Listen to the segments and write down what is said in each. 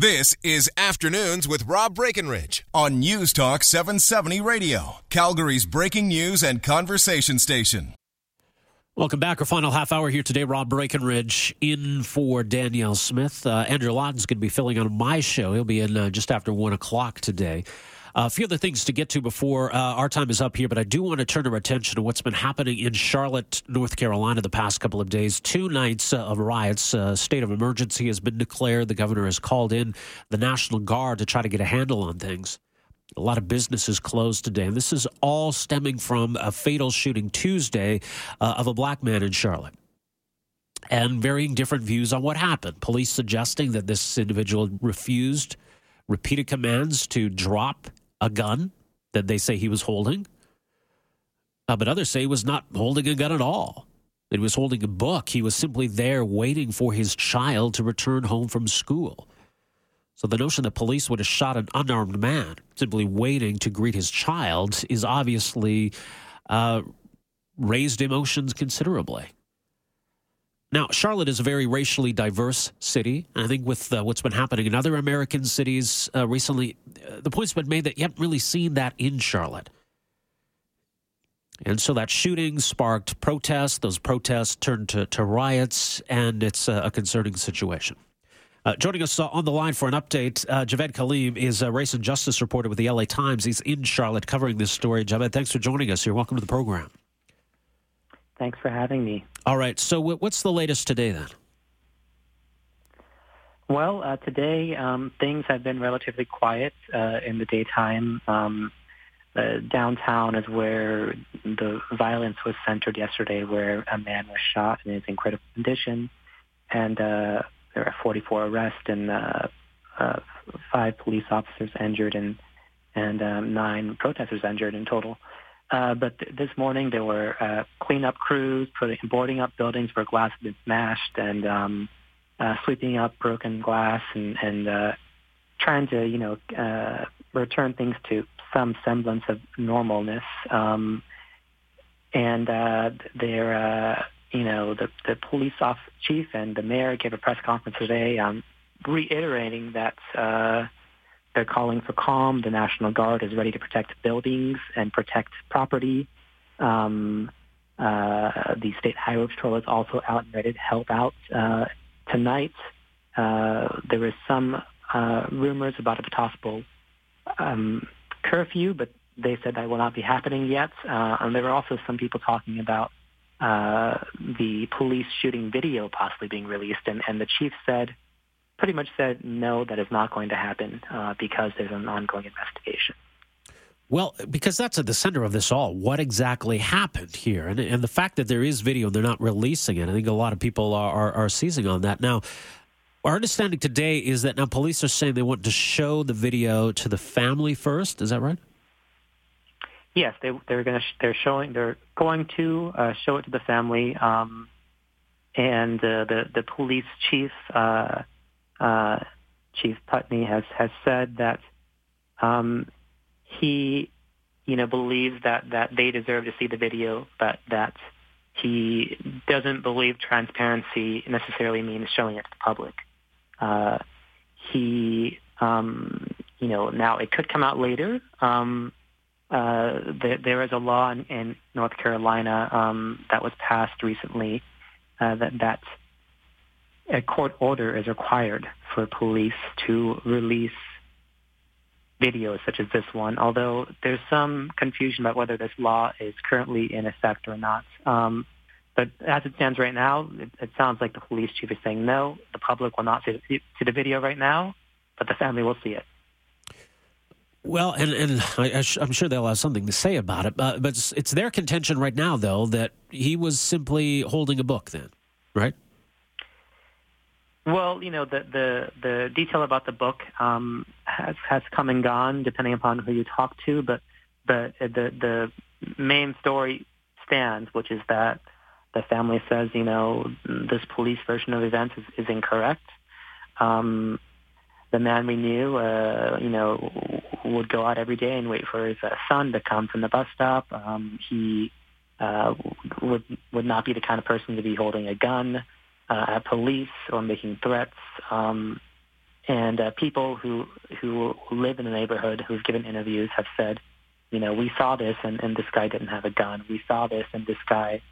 This is Afternoons with Rob Breckenridge on News Talk 770 Radio, Calgary's breaking news and conversation station. Welcome back. Our final half hour here today. Rob Breckenridge in for Danielle Smith. Uh, Andrew Lawton's going to be filling on my show. He'll be in uh, just after one o'clock today. Uh, a few other things to get to before uh, our time is up here, but I do want to turn our attention to what's been happening in Charlotte, North Carolina, the past couple of days. Two nights uh, of riots. Uh, state of emergency has been declared. The governor has called in the National Guard to try to get a handle on things. A lot of businesses closed today. And this is all stemming from a fatal shooting Tuesday uh, of a black man in Charlotte and varying different views on what happened. Police suggesting that this individual refused repeated commands to drop a gun that they say he was holding. Uh, but others say he was not holding a gun at all. He was holding a book. He was simply there waiting for his child to return home from school. So the notion that police would have shot an unarmed man simply waiting to greet his child is obviously uh, raised emotions considerably. Now, Charlotte is a very racially diverse city. I think with uh, what's been happening in other American cities uh, recently, uh, the point's been made that you haven't really seen that in Charlotte. And so that shooting sparked protests. Those protests turned to, to riots, and it's a, concerning situation. Uh, joining us on the line for an update, uh, Javed Kaleem is a race and justice reporter with the LA Times. He's in Charlotte covering this story. Javed, thanks for joining us here. Welcome to the program. Thanks for having me. All right. So, what's the latest today then? Well, uh, today um, things have been relatively quiet uh, in the daytime. Um, uh, downtown is where the violence was centered yesterday, where a man was shot and is in critical condition, and uh, there are 44 arrests and uh, uh, five police officers injured and and um, nine protesters injured in total. Uh, but th- this morning there were uh, cleanup crews putting, boarding up buildings where glass had been smashed and um, uh, sweeping up broken glass and, and uh, trying to, you know, uh, return things to some semblance of normalness. Um, and uh, they're, uh, you know, the, the police off chief and the mayor gave a press conference today um, reiterating that uh, they're calling for calm. The National Guard is ready to protect buildings and protect property. Um, uh, the State Highway Patrol is also out and ready to help out. Uh, tonight, uh, there is some uh, rumors about a possible um, curfew, but they said that will not be happening yet. Uh, and there were also some people talking about uh, the police shooting video possibly being released, and, and the chief said pretty much said no, that is not going to happen uh, because there's an ongoing investigation. Well, because that's at the center of this all. What exactly happened here? And, and the fact that there is video, and they're not releasing it. I think a lot of people are, are, are seizing on that. Now, our understanding today is that now police are saying they want to show the video to the family first. Is that right? Yes, they, they're going to. They're showing. They're going to uh, show it to the family. Um, and uh, the the police chief uh, uh, Chief Putney has has said that um, he, you know, believes that that they deserve to see the video, but that he doesn't believe transparency necessarily means showing it to the public. Uh, he, um, you know, now it could come out later. Um, uh, there, there is a law in, in North Carolina um, that was passed recently uh, that that a court order is required for police to release videos such as this one, although there's some confusion about whether this law is currently in effect or not. Um, but as it stands right now, it, it, sounds like the police chief is saying no, the public will not see, see the video right now, but the family will see it. Well, and, and I, am sure they'll have something to say about it, but, but it's, it's their contention right now, though, that he was simply holding a book then, right? Well, you know, the the the detail about the book um, has has come and gone depending upon who you talk to, but but the the main story stands, which is that the family says, you know, this police version of events is, is incorrect. Um, the man we knew, uh, you know, would go out every day and wait for his uh, son to come from the bus stop. Um, he uh, would would not be the kind of person to be holding a gun uh, at police or making threats. Um, And uh, people who who live in the neighborhood who've given interviews have said, you know, we saw this and, and this guy didn't have a gun. We saw this and this guy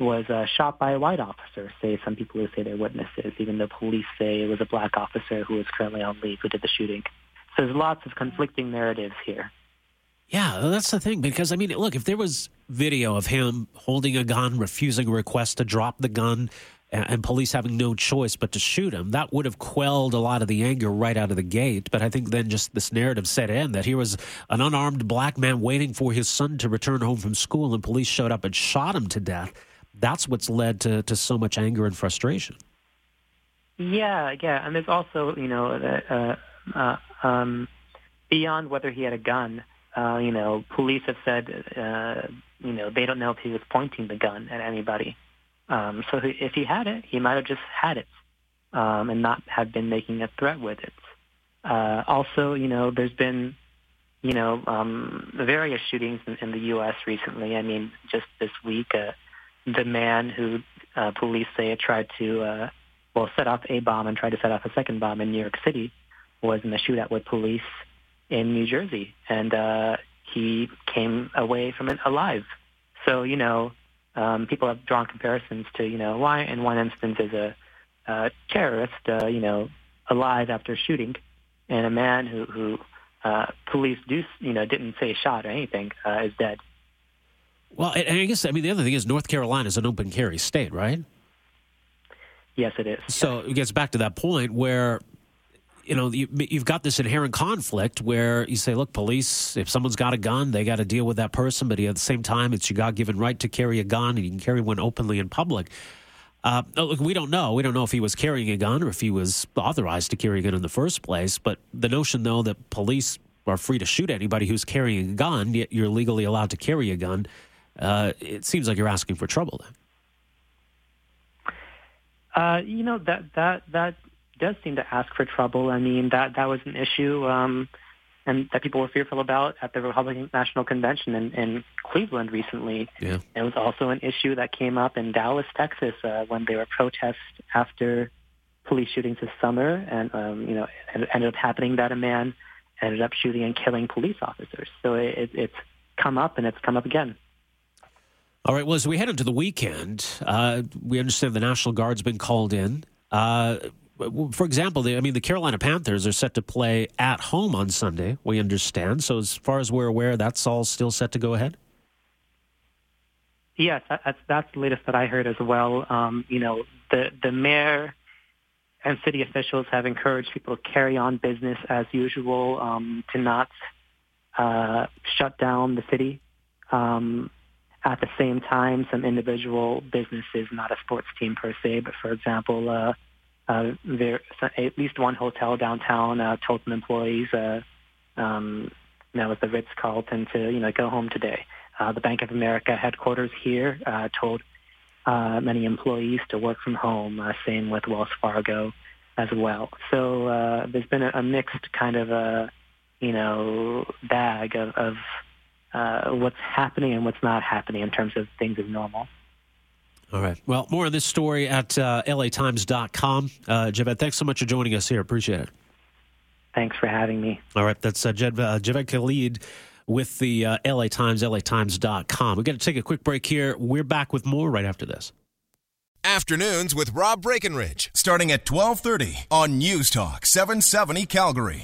was uh, shot by a white officer, say some people who say they're witnesses, even though police say it was a black officer who is currently on leave who did the shooting. So there's lots of conflicting narratives here. Yeah, that's the thing. Because, I mean, look, if there was video of him holding a gun, refusing a request to drop the gun, and police having no choice but to shoot him, that would have quelled a lot of the anger right out of the gate. But I think then just this narrative set in that here was an unarmed black man waiting for his son to return home from school, and police showed up and shot him to death. That's what's led to, to so much anger and frustration. Yeah, yeah. And there's also, you know, uh, uh, um, beyond whether he had a gun, uh, you know, police have said, uh, you know, they don't know if he was pointing the gun at anybody. Um, so if he had it, he might have just had it um, and not have been making a threat with it. Uh, also, you know, there's been, you know, um, various shootings in, in the U.S. recently. I mean, just this week, uh, the man who uh, police say tried to, uh, well, set off a bomb and tried to set off a second bomb in New York City was in a shootout with police in New Jersey, and uh, he came away from it alive. So, you know, um, people have drawn comparisons to, you know, why in one instance is a, a terrorist, uh, you know, alive after shooting, and a man who, who uh, police do, you know, didn't say shot or anything uh, is dead. Well, and I guess I mean the other thing is North Carolina is an open carry state, right? Yes, it is. So it gets back to that point where you know, you, have got this inherent conflict where you say, look, police, if someone's got a gun, they got to deal with that person. But at the same time, it's your God given right to carry a gun and you can carry one openly in public. Uh, look, we don't know. We don't know if he was carrying a gun or if he was authorized to carry a gun in the first place. But the notion, though, that police are free to shoot anybody who's carrying a gun, yet you're legally allowed to carry a gun, uh, it seems like you're asking for trouble then. Uh, you know that that that does seem to ask for trouble. I mean, that that was an issue um, and that people were fearful about at the Republican National Convention in, in Cleveland recently. Yeah. It was also an issue that came up in Dallas, Texas, uh, when there were protests after police shootings this summer, and um, you know, it ended up happening that a man ended up shooting and killing police officers. So it, it's come up, and it's come up again. All right. Well, as we head into the weekend, uh, we understand the National Guard's been called in. Uh, for example, the, I mean, the Carolina Panthers are set to play at home on Sunday. We understand. So, as far as we're aware, that's all still set to go ahead. Yes, that's that's the latest that I heard as well. Um, you know, the the mayor and city officials have encouraged people to carry on business as usual, um, to not uh, shut down the city. Um, at the same time, some individual businesses, not a sports team per se, but for example, uh, uh, there at least one hotel downtown uh, told some employees, uh, um, that was the Ritz Carlton, to you know go home today. Uh, the Bank of America headquarters here uh, told uh, many employees to work from home. Uh, same with Wells Fargo as well. So uh, there's been a, a mixed kind of a you know bag of, of uh, what's happening and what's not happening in terms of things as normal. All right. Well, more on this story at uh, latimes.com. Uh, Javed, thanks so much for joining us here. Appreciate it. Thanks for having me. All right. That's uh, Javed, uh, Javed Khalid with the uh, LA Times, latimes.com. We're going to take a quick break here. We're back with more right after this. Afternoons with Rob Breckenridge, starting at 1230 on News Talk 770 Calgary.